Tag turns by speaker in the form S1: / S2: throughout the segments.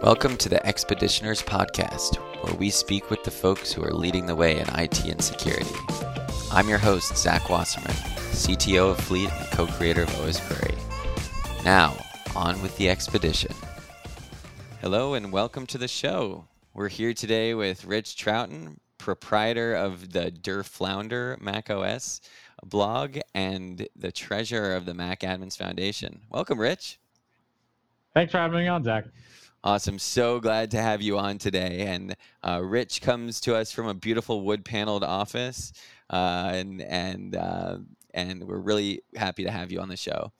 S1: Welcome to the Expeditioners Podcast, where we speak with the folks who are leading the way in IT and security. I'm your host, Zach Wasserman, CTO of Fleet and co creator of osquery. Now, on with the expedition. Hello, and welcome to the show. We're here today with Rich Trouton, proprietor of the Der Flounder Mac OS blog and the treasurer of the Mac Admins Foundation. Welcome, Rich.
S2: Thanks for having me on, Zach.
S1: Awesome. So glad to have you on today. And uh, Rich comes to us from a beautiful wood paneled office. Uh, and and uh, and we're really happy to have you on the show.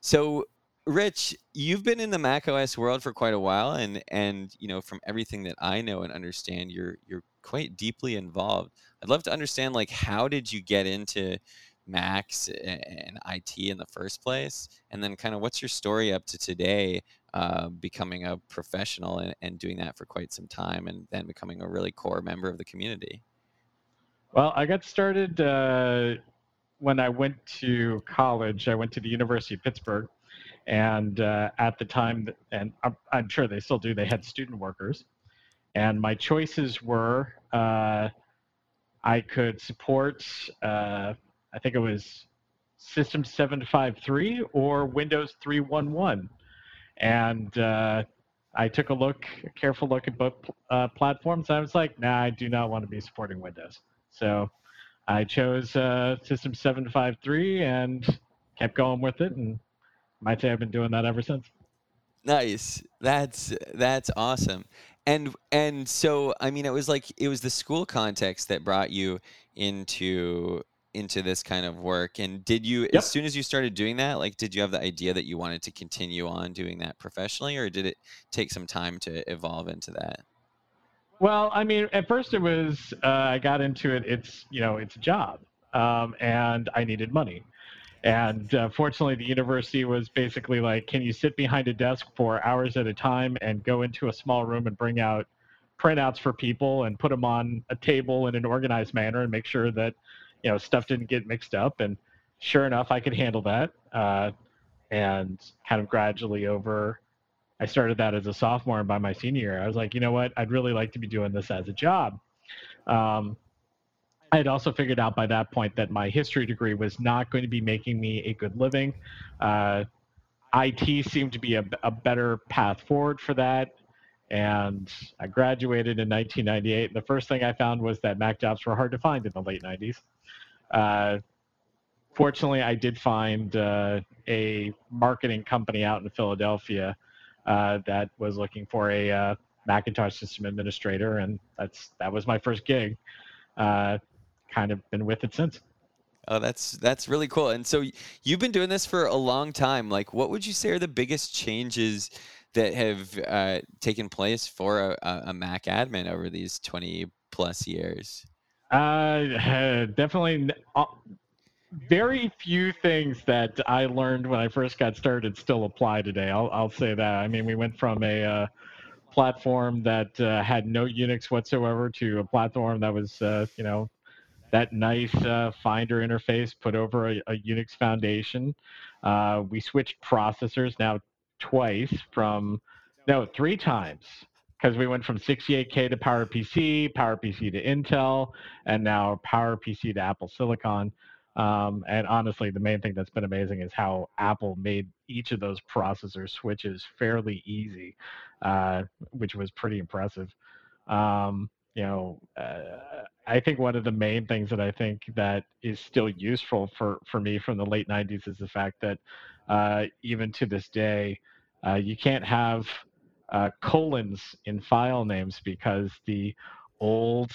S1: So, Rich, you've been in the Mac OS world for quite a while, and and you know from everything that I know and understand, you're you're quite deeply involved. I'd love to understand like how did you get into Macs and IT in the first place, and then kind of what's your story up to today, uh, becoming a professional and, and doing that for quite some time, and then becoming a really core member of the community.
S2: Well, I got started uh, when I went to college. I went to the University of Pittsburgh, and uh, at the time, and I'm, I'm, sure they still do, they had student workers. And my choices were uh, I could support, uh, I think it was System 753 or Windows 311. And uh, I took a look, a careful look at both uh, platforms. I was like, nah, I do not want to be supporting Windows. So I chose uh, System 753 and kept going with it, and might say I've been doing that ever since.
S1: Nice. That's that's awesome. And and so I mean it was like it was the school context that brought you into into this kind of work and did you yep. as soon as you started doing that like did you have the idea that you wanted to continue on doing that professionally or did it take some time to evolve into that
S2: well, I mean, at first it was uh, I got into it. It's you know it's a job, um, and I needed money. And uh, fortunately, the university was basically like, can you sit behind a desk for hours at a time and go into a small room and bring out printouts for people and put them on a table in an organized manner and make sure that you know stuff didn't get mixed up. And sure enough, I could handle that. Uh, and kind of gradually over I started that as a sophomore, and by my senior year, I was like, you know what? I'd really like to be doing this as a job. Um, I had also figured out by that point that my history degree was not going to be making me a good living. Uh, IT seemed to be a, a, better path forward for that. And I graduated in 1998. And the first thing I found was that Mac jobs were hard to find in the late 90s. Uh, fortunately, I did find uh, a marketing company out in Philadelphia uh, that was looking for a uh, Macintosh system administrator, and that's that was my first gig. Uh, kind of been with it since.
S1: Oh, that's that's really cool. And so you've been doing this for a long time. Like, what would you say are the biggest changes that have uh, taken place for a, a, Mac admin over these twenty plus years?
S2: Uh, definitely very few things that I learned when I first got started still apply today. I'll, I'll say that. I mean, we went from a uh, platform that uh, had no Unix whatsoever to a platform that was, uh, you know, that nice uh, Finder interface put over a, a Unix foundation. Uh, we switched processors now twice from, no, three times because we went from 68K to PowerPC, PowerPC to Intel, and now PowerPC to Apple Silicon. Um, and honestly, the main thing that's been amazing is how Apple made each of those processor switches fairly easy, uh, which was pretty impressive. Um, you know, uh, I think one of the main things that I think that is still useful for, for me from the late 90s is the fact that uh, even to this day, uh, you can't have uh, colons in file names because the old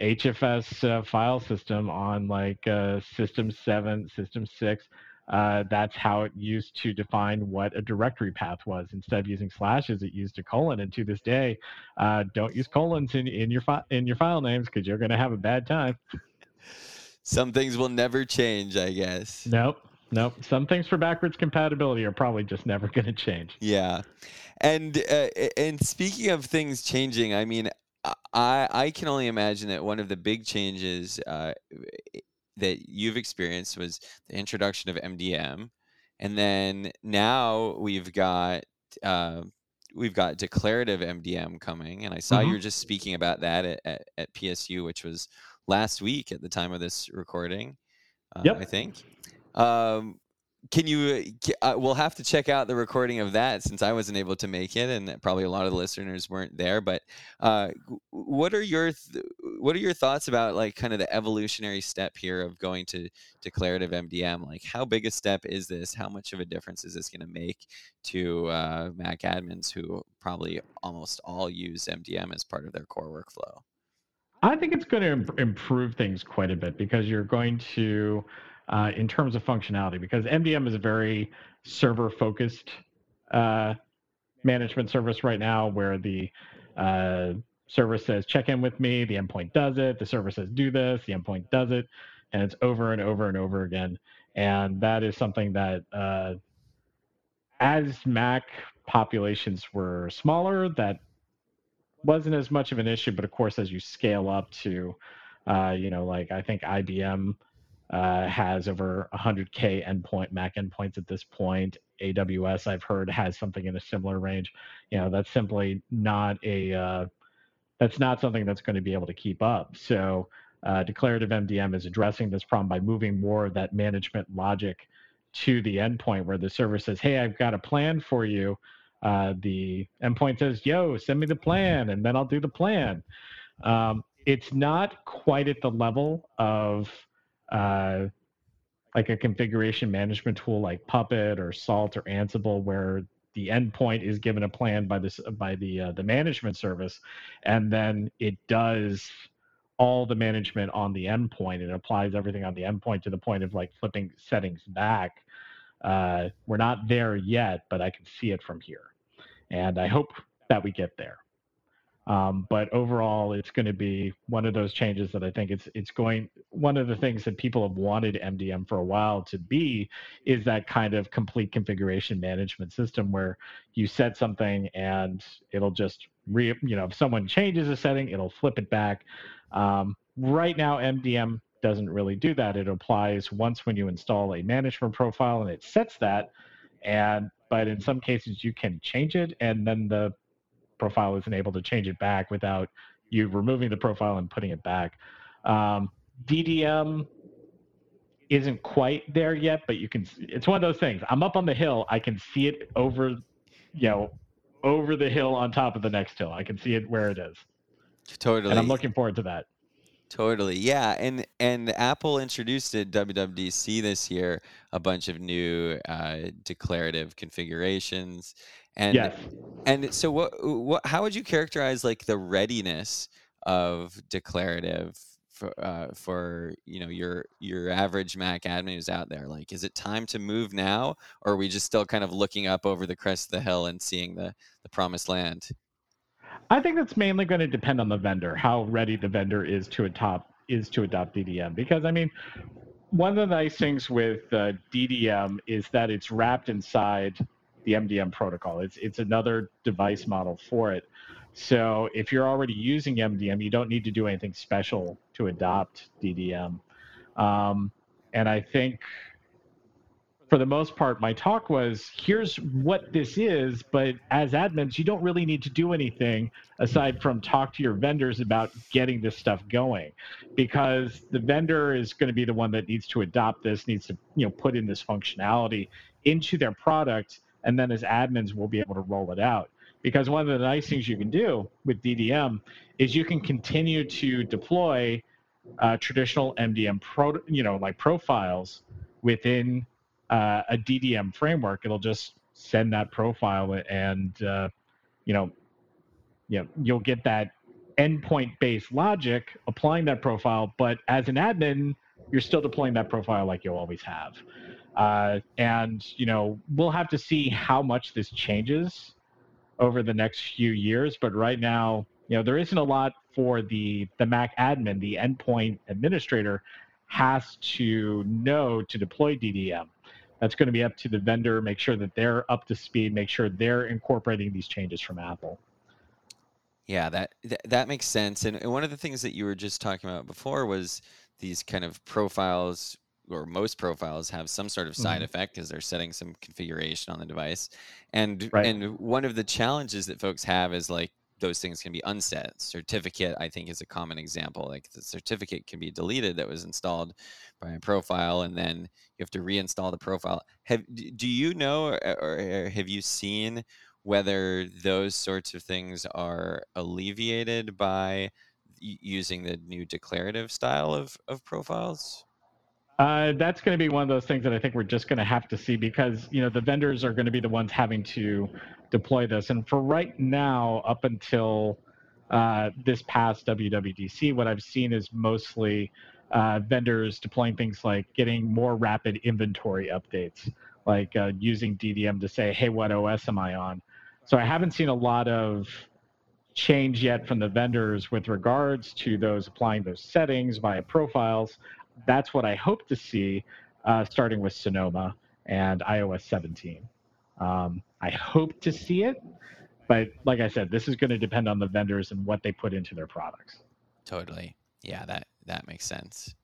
S2: HFS uh, file system on like uh, System 7, System 6. Uh, that's how it used to define what a directory path was. Instead of using slashes, it used a colon. And to this day, uh, don't use colons in, in your fi- in your file names because you're going to have a bad time.
S1: Some things will never change, I guess.
S2: Nope. Nope. Some things for backwards compatibility are probably just never going to change.
S1: Yeah. And uh, and speaking of things changing, I mean, I I can only imagine that one of the big changes uh, that you've experienced was the introduction of MDM, and then now we've got uh, we've got declarative MDM coming, and I saw
S2: Mhm.
S1: you were just speaking about that at, at, at PSU, which was last week at the time of this recording. Uh,
S2: Yep.
S1: I think. Um, can you? Uh, we'll have to check out the recording of that since I wasn't able to make it, and probably a lot of the listeners weren't there. But uh, what are your th- what are your thoughts about like kind of the evolutionary step here of going to declarative MDM? Like, how big a step is this? How much of a difference is this going to make to uh, Mac admins who probably almost all use MDM as part of their core workflow?
S2: I think it's going to Im- improve things quite a bit because you're going to, uh, in terms of functionality, because MDM is a very server focused uh, management service right now where the uh, server says check in with me, the endpoint does it, the server says do this, the endpoint does it, and it's over and over and over again. And that is something that, uh, as Mac populations were smaller, that wasn't as much of an issue, but of course, as you scale up to, uh, you know, like I think IBM uh, has over 100k endpoint Mac endpoints at this point. AWS, I've heard, has something in a similar range. You know, that's simply not a uh, that's not something that's going to be able to keep up. So, uh, declarative MDM is addressing this problem by moving more of that management logic to the endpoint, where the server says, "Hey, I've got a plan for you." uh, the endpoint says, "Yo, send me the plan," and then I'll do the plan. Um, it's not quite at the level of uh, like a configuration management tool like Puppet or Salt or Ansible, where the endpoint is given a plan by this by the uh, the management service, and then it does all the management on the endpoint and applies everything on the endpoint to the point of like flipping settings back. Uh, we're not there yet, but I can see it from here and I hope that we get there. Um, but overall, it's going to be one of those changes that I think it's it's going. One of the things that people have wanted MDM for a while to be is that kind of complete configuration management system where you set something and it'll just re you know if someone changes a setting, it'll flip it back. Um, right now, MDM doesn't really do that. It applies once when you install a management profile and it sets that, and but in some cases you can change it and then the profile isn't able to change it back without you removing the profile and putting it back. Um, DDM isn't quite there yet, but you can. It's one of those things. I'm up on the hill. I can see it over, you know, over the hill on top of the next hill. I can see it where it is,
S1: Totally.
S2: and I'm looking forward to that.
S1: Totally, yeah, and and Apple introduced at WWDC this year a bunch of new uh, declarative configurations, and
S2: Yes.
S1: and so what what how would you characterize like the readiness of declarative for uh, for you know your your average Mac admin who's out there? Like, is it time to move now, or are we just still kind of looking up over the crest of the hill and seeing the the promised land?
S2: I think that's mainly going to depend on the vendor, how ready the vendor is to adopt is to adopt DDM. Because I mean, one of the nice things with uh, DDM is that it's wrapped inside the MDM protocol. It's it's another device model for it. So if you're already using MDM, you don't need to do anything special to adopt DDM. Um, and I think for the most part, my talk was here's what this is, but as admins, you don't really need to do anything aside from talk to your vendors about getting this stuff going because the vendor is going to be the one that needs to adopt this, needs to you know put in this functionality into their product, and then as admins, we'll be able to roll it out. Because one of the nice things you can do with DDM is you can continue to deploy uh, traditional MDM pro, you know, like profiles within uh, a DDM framework. It'll just send that profile, and uh, you know, you know, you'll get that endpoint-based logic applying that profile. But as an admin, you're still deploying that profile like you always have. Uh, and you know, we'll have to see how much this changes over the next few years. But right now, you know, there isn't a lot for the the Mac admin, the endpoint administrator has to know to deploy DDM. That's going to be up to the vendor, make sure that they're up to speed, make sure they're incorporating these changes from Apple.
S1: Yeah, that that, makes sense. And, one of the things that you were just talking about before was these kind of profiles or most profiles have some sort of side
S2: Mhm.
S1: effect because they're setting some configuration on the device. And
S2: Right.
S1: and one of the challenges that folks have is like those things can be unset. Certificate, I think, is a common example. Like the certificate can be deleted that was installed a profile, and then you have to reinstall the profile. Have do you know, or, or have you seen whether those sorts of things are alleviated by using the new declarative style of of profiles?
S2: Uh, that's going to be one of those things that I think we're just going to have to see because you know the vendors are going to be the ones having to deploy this. And for right now, up until uh, this past WWDC, what I've seen is mostly uh, vendors deploying things like getting more rapid inventory updates, like uh, using DDM to say, "Hey, what OS am I on?" So I haven't seen a lot of change yet from the vendors with regards to those applying those settings via profiles that's what I hope to see, uh, starting with Sonoma and iOS 17. Um, I hope to see it, but like I said, this is going to depend on the vendors and what they put into their products.
S1: Totally. Yeah, that that makes sense.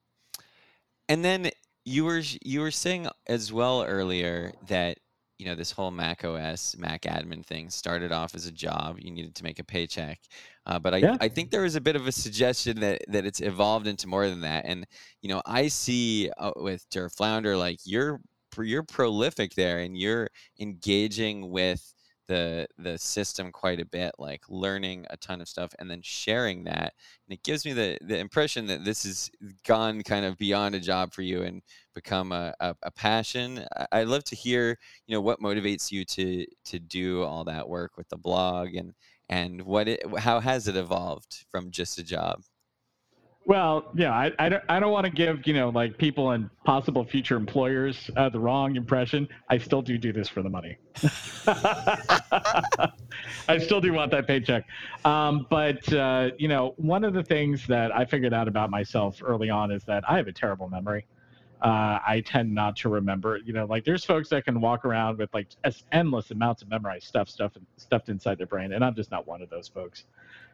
S1: And then you were you were saying as well earlier that you know this whole Mac OS Mac admin thing started off as a job. You needed to make a paycheck, uh, but I
S2: Yeah.
S1: I think there was a bit of a suggestion that that it's evolved into more than that. And you know I see uh, with Der Flounder like you're you're prolific there and you're engaging with the the system quite a bit like learning a ton of stuff and then sharing that and it gives me the the impression that this has gone kind of beyond a job for you and become a, a, a passion. I- i'd love to hear you know what motivates you to to do all that work with the blog and and what it how has it evolved from just a job
S2: Well, yeah, I, I don't, I don't want to give, you know, like people and possible future employers uh, the wrong impression. I still do do this for the money. I still do want that paycheck. Um, but, uh, you know, one of the things that I figured out about myself early on is that I have a terrible memory. Uh, I tend not to remember, you know, like there's folks that can walk around with like endless amounts of memorized stuff, stuff stuffed inside their brain. And I'm just not one of those folks.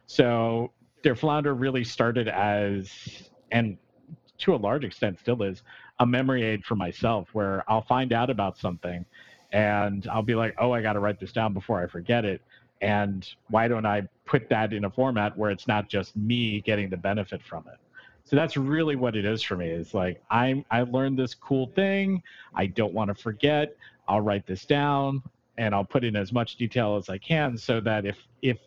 S2: So Der Flounder really started as and to a large extent still is a memory aid for myself where I'll find out about something and I'll be like, oh, I got to write this down before I forget it. And why don't I put that in a format where it's not just me getting the benefit from it? So that's really what it is for me. Is like I'm I learned this cool thing. I don't want to forget. I'll write this down and I'll put in as much detail as I can so that if if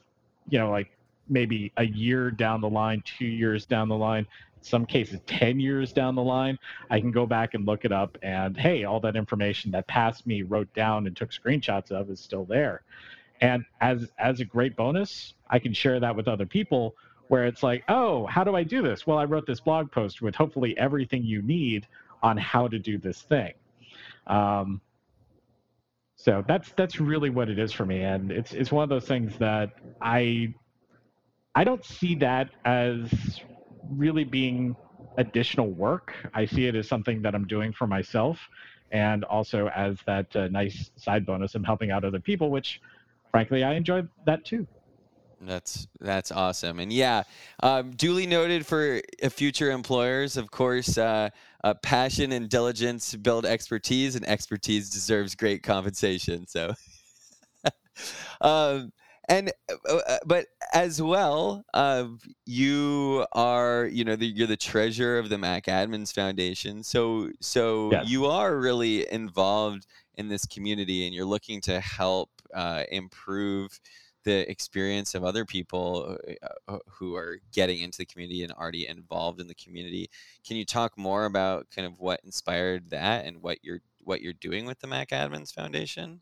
S2: you know like maybe a year down the line, two years down the line, some cases 10 years down the line, I can go back and look it up and hey, all that information that past me wrote down and took screenshots of is still there. And as as a great bonus, I can share that with other people where it's like, oh, how do I do this? Well, I wrote this blog post with hopefully everything you need on how to do this thing. Um, so that's that's really what it is for me, and it's it's one of those things that I I don't see that as really being additional work. I see it as something that I'm doing for myself, and also as that uh, nice side bonus. I'm helping out other people, which, frankly, I enjoy that too.
S1: That's that's awesome, and yeah, um, duly noted for uh, future employers. Of course, uh, uh, passion and diligence build expertise, and expertise deserves great compensation. So, um, and uh, uh, but as well, uh, you are you know the, you're the treasurer of the Mac Admins Foundation. So so you are really involved in this community, and you're looking to help uh, improve the experience of other people uh, uh, who are getting into the community and already involved in the community. Can you talk more about kind of what inspired that and what you're what you're doing with the Mac Admins Foundation?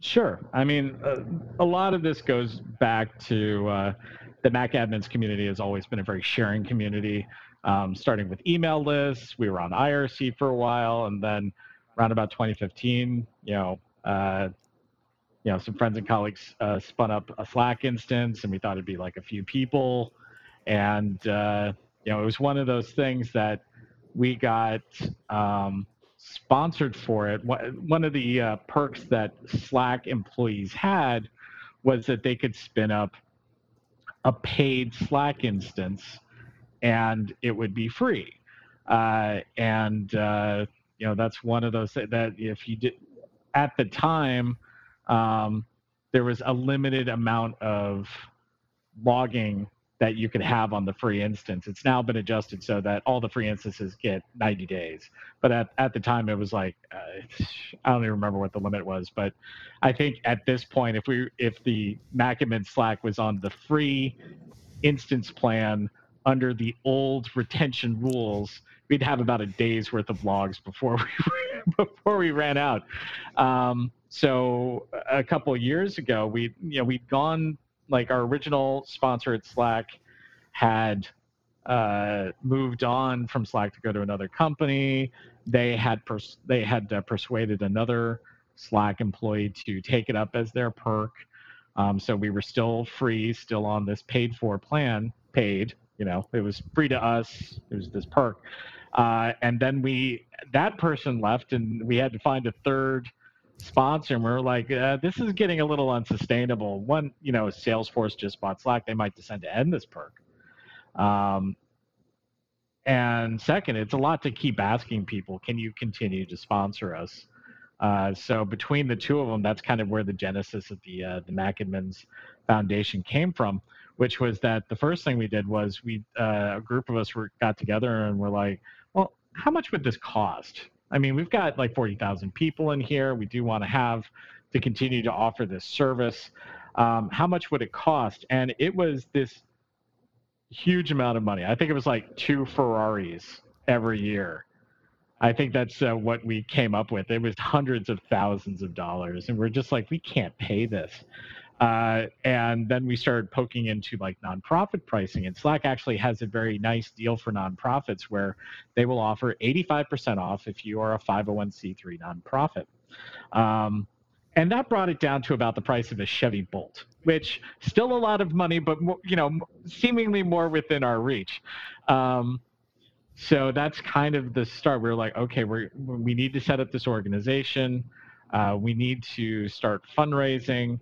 S2: Sure. I mean, uh, a lot of this goes back to uh, the Mac admins community has always been a very sharing community, um, starting with email lists. We were on IRC for a while, and then around about 2015, you know, uh, you know, some friends and colleagues uh, spun up a Slack instance, and we thought it'd be like a few people, and uh, you know, it was one of those things that we got. Um, sponsored for it. One of the uh, perks that Slack employees had was that they could spin up a paid Slack instance and it would be free. uh, and uh, you know that's one of those that if you did at the time um, there was a limited amount of logging that you could have on the free instance. It's now been adjusted so that all the free instances get 90 days. But at, at the time, it was like uh, I don't even remember what the limit was. But I think at this point, if we if the MacAdmin Slack was on the free instance plan under the old retention rules, we'd have about a day's worth of logs before we before we ran out. Um, so a couple years ago, we you know we'd gone like our original sponsor at Slack had uh, moved on from Slack to go to another company. They had pers- they had uh, persuaded another Slack employee to take it up as their perk. Um, so we were still free, still on this paid for plan, paid. You know, it was free to us. It was this perk. Uh, and then we that person left, and we had to find a third sponsor and we're like uh, this is getting a little unsustainable. One you know salesforce just bought slack they might decide to end this perk. Um, and second it's a lot to keep asking people can you continue to sponsor us? Uh, so between the two of them that's kind of where the genesis of the uh, the macadmins foundation came from which was that the first thing we did was we uh, a group of us were got together and we're like well how much would this cost I mean, we've got like 40,000 people in here. We do want to have to continue to offer this service. Um, how much would it cost? And it was this huge amount of money. I think it was like two Ferraris every year. I think that's uh, what we came up with. It was hundreds of thousands of dollars. And we're just like, we can't pay this. Uh, and then we started poking into like nonprofit pricing. And Slack actually has a very nice deal for nonprofits where they will offer 85% off if you are a 501c3 nonprofit. Um, and that brought it down to about the price of a Chevy Bolt, which still a lot of money, but you know, seemingly more within our reach. Um, so that's kind of the start. We are like, okay, we we need to set up this organization. Uh, we need to start fundraising.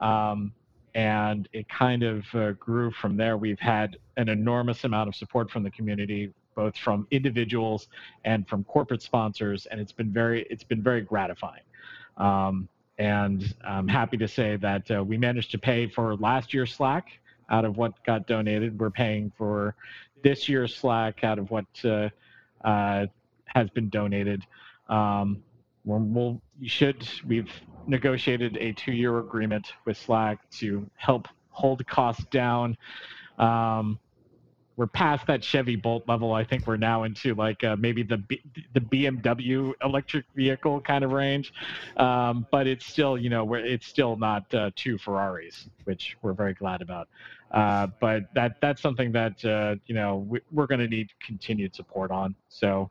S2: Um, and it kind of uh, grew from there. We've had an enormous amount of support from the community, both from individuals and from corporate sponsors, and it's been very it's been very gratifying. Um, and I'm happy to say that uh, we managed to pay for last year's Slack out of what got donated. We're paying for this year's Slack out of what uh, uh has been donated. Um, we'll, we should we've negotiated a two-year agreement with Slack to help hold costs down. Um, we're past that Chevy Bolt level. I think we're now into like uh, maybe the B- the BMW electric vehicle kind of range, um, but it's still you know it's still not uh, two Ferraris, which we're very glad about. Uh, but that that's something that uh, you know we, are going to need continued support on. So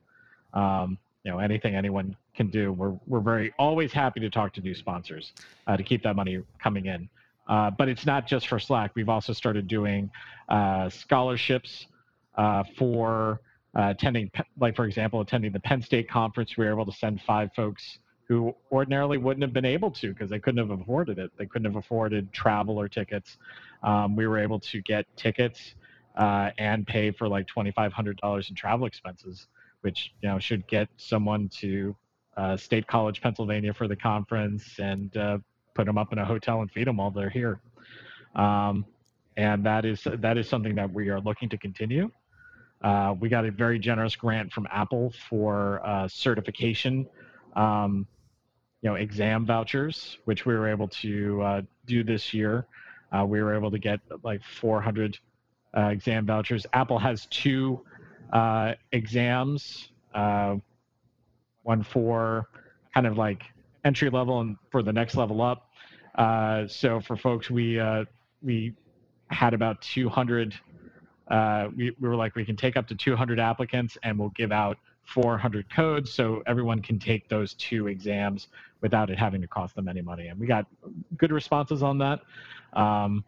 S2: um, you know anything anyone can do. We're we're very always happy to talk to new sponsors uh, to keep that money coming in. Uh, but it's not just for Slack. We've also started doing uh, scholarships uh, for uh, attending, like for example, attending the Penn State conference. We were able to send five folks who ordinarily wouldn't have been able to because they couldn't have afforded it. They couldn't have afforded travel or tickets. Um, we were able to get tickets uh, and pay for like twenty five hundred dollars in travel expenses which you know should get someone to uh, State College, Pennsylvania, for the conference and uh, put them up in a hotel and feed them while they're here. Um, and that is that is something that we are looking to continue. Uh, we got a very generous grant from Apple for uh, certification, um, you know, exam vouchers, which we were able to uh, do this year. Uh, we were able to get like 400 exam vouchers. Apple has two exams, one for kind of like entry level and for the next level up. Uh, so for folks, we uh, we had about 200. Uh, we, we were like, we can take up to 200 applicants, and we'll give out 400 codes, so everyone can take those two exams without it having to cost them any money. And we got good responses on that. Um,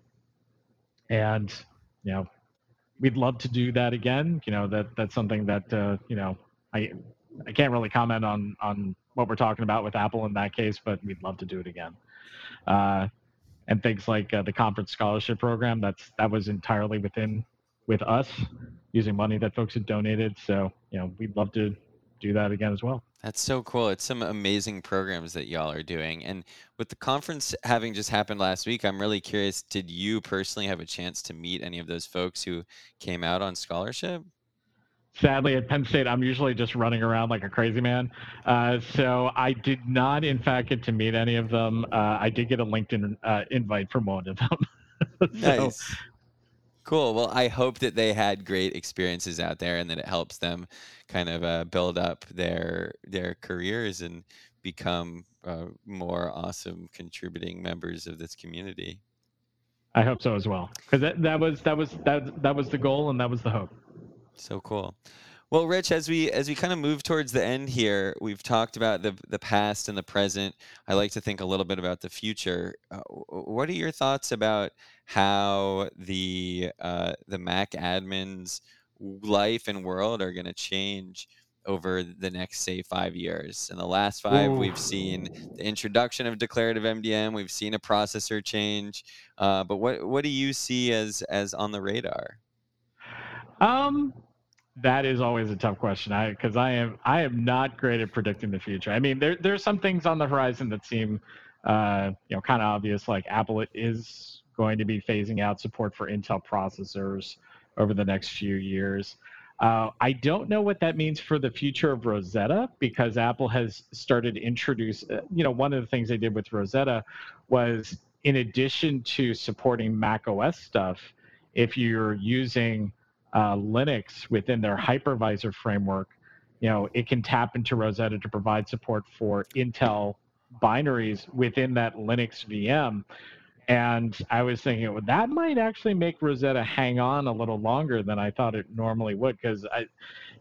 S2: and you know, we'd love to do that again. You know, that that's something that uh, you know I I can't really comment on on what we're talking about with Apple in that case, but we'd love to do it again. Uh, and things like uh, the conference scholarship program, that's that was entirely within with us using money that folks had donated. So, you know, we'd love to do that again as well.
S1: That's so cool. It's some amazing programs that y'all are doing. And with the conference having just happened last week, I'm really curious did you personally have a chance to meet any of those folks who came out on scholarship?
S2: Sadly, at Penn State, I'm usually just running around like a crazy man. Uh, so I did not, in fact, get to meet any of them. Uh, I did get a LinkedIn uh, invite from one of them.
S1: so, nice. Cool. Well, I hope that they had great experiences out there and that it helps them kind of uh, build up their their careers and become uh, more awesome contributing members of this community.
S2: I hope so as well, because that, that was that was that that was the goal and that was the hope.
S1: So cool. Well, Rich, as we as we kind of move towards the end here, we've talked about the the past and the present. I like to think a little bit about the future. Uh, what are your thoughts about how the uh, the Mac admins life and world are going to change over the next say five years in the last five Ooh. we've seen the introduction of declarative mdm we've seen a processor change uh, but what what do you see as as on the radar
S2: um that is always a tough question i because i am i am not great at predicting the future i mean there there's some things on the horizon that seem uh, you know kind of obvious like apple is going to be phasing out support for intel processors over the next few years. Uh, I don't know what that means for the future of Rosetta because Apple has started introduce, uh, you know, one of the things they did with Rosetta was in addition to supporting Mac OS stuff, if you're using uh, Linux within their hypervisor framework, you know, it can tap into Rosetta to provide support for Intel binaries within that Linux VM, and I was thinking, well, that might actually make Rosetta hang on a little longer than I thought it normally would. Because I,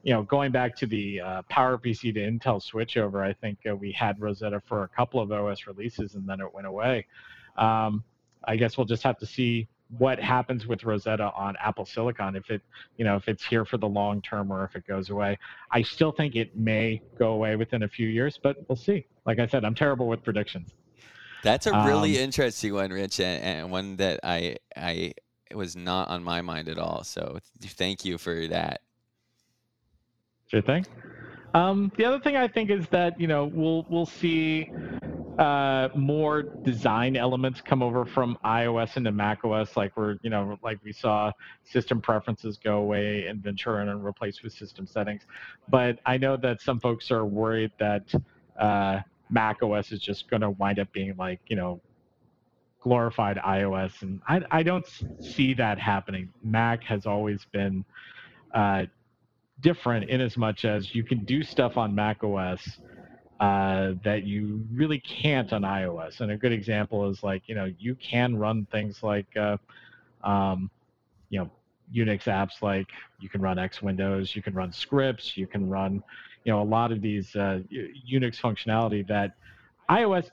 S2: you know, going back to the uh, PowerPC to Intel switchover, I think uh, we had Rosetta for a couple of OS releases and then it went away. Um, I guess we'll just have to see what happens with Rosetta on Apple Silicon if it, you know, if it's here for the long term or if it goes away. I still think it may go away within a few years, but we'll see. Like I said, I'm terrible with predictions.
S1: That's a really um, interesting one, Rich, and, and, one that I I was not on my mind at all. So thank you for that.
S2: Sure thing. Um, the other thing I think is that you know we'll we'll see uh, more design elements come over from iOS into macOS, like we're you know like we saw system preferences go away in Ventura and replaced with system settings. But I know that some folks are worried that uh, Mac OS is just going to wind up being like, you know, glorified iOS. And I, I don't see that happening. Mac has always been uh, different in as much as you can do stuff on Mac OS uh, that you really can't on iOS. And a good example is like, you know, you can run things like, uh, um, you know, Unix apps like you can run X Windows, you can run scripts, you can run, you know a lot of these uh, Unix functionality that iOS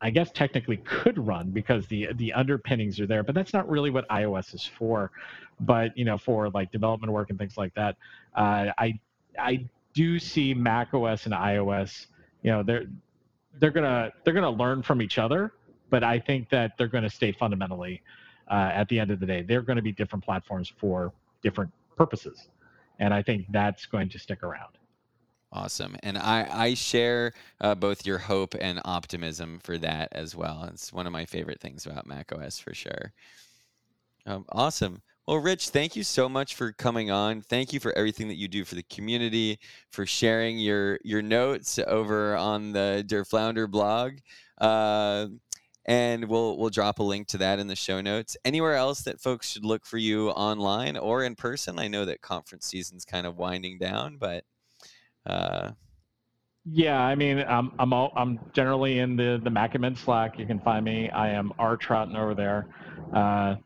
S2: I guess technically could run because the the underpinnings are there, but that's not really what iOS is for. But you know, for like development work and things like that, uh, I I do see Mac OS and iOS. You know, they're they're gonna they're gonna learn from each other, but I think that they're to stay fundamentally. Uh, at the end of the day, they're going to be different platforms for different purposes, and I think that's going to stick around.
S1: Awesome. And I, I share uh, both your hope and optimism for that as well. It's one of my favorite things about macOS for sure. Um, awesome. Well, Rich, thank you so much for coming on. Thank you for everything that you do for the community, for sharing your your notes over on the Der Flounder blog. Uh, and we'll we'll drop a link to that in the show notes. Anywhere else that folks should look for you online or in person? I know that conference season's kind of winding down, but uh,
S2: yeah, I mean, I'm I'm all, I'm generally in the the Macadmin Slack. You can find me. I am R Trouton over there. Uh,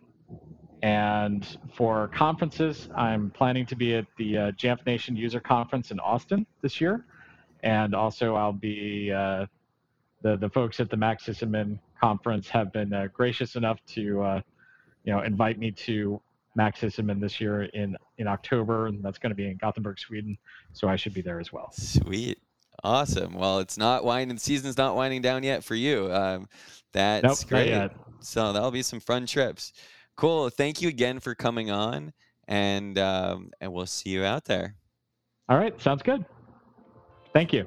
S2: and for conferences, I'm planning to be at the uh, Jamf Nation User Conference in Austin this year, and also I'll be uh, the the folks at the Mac Sysadmin Conference have been uh, gracious enough to uh, you know invite me to Mac Sysadmin this year in in October, and that's going to be in Gothenburg, Sweden. So I should be there as well.
S1: Sweet, awesome. Well, it's not winding season's not winding down yet for you. Um, that's
S2: nope,
S1: great. So that'll be some fun trips. Cool. Thank you again for coming on. and um, and we'll see you out there.
S2: All right, sounds good. Thank you.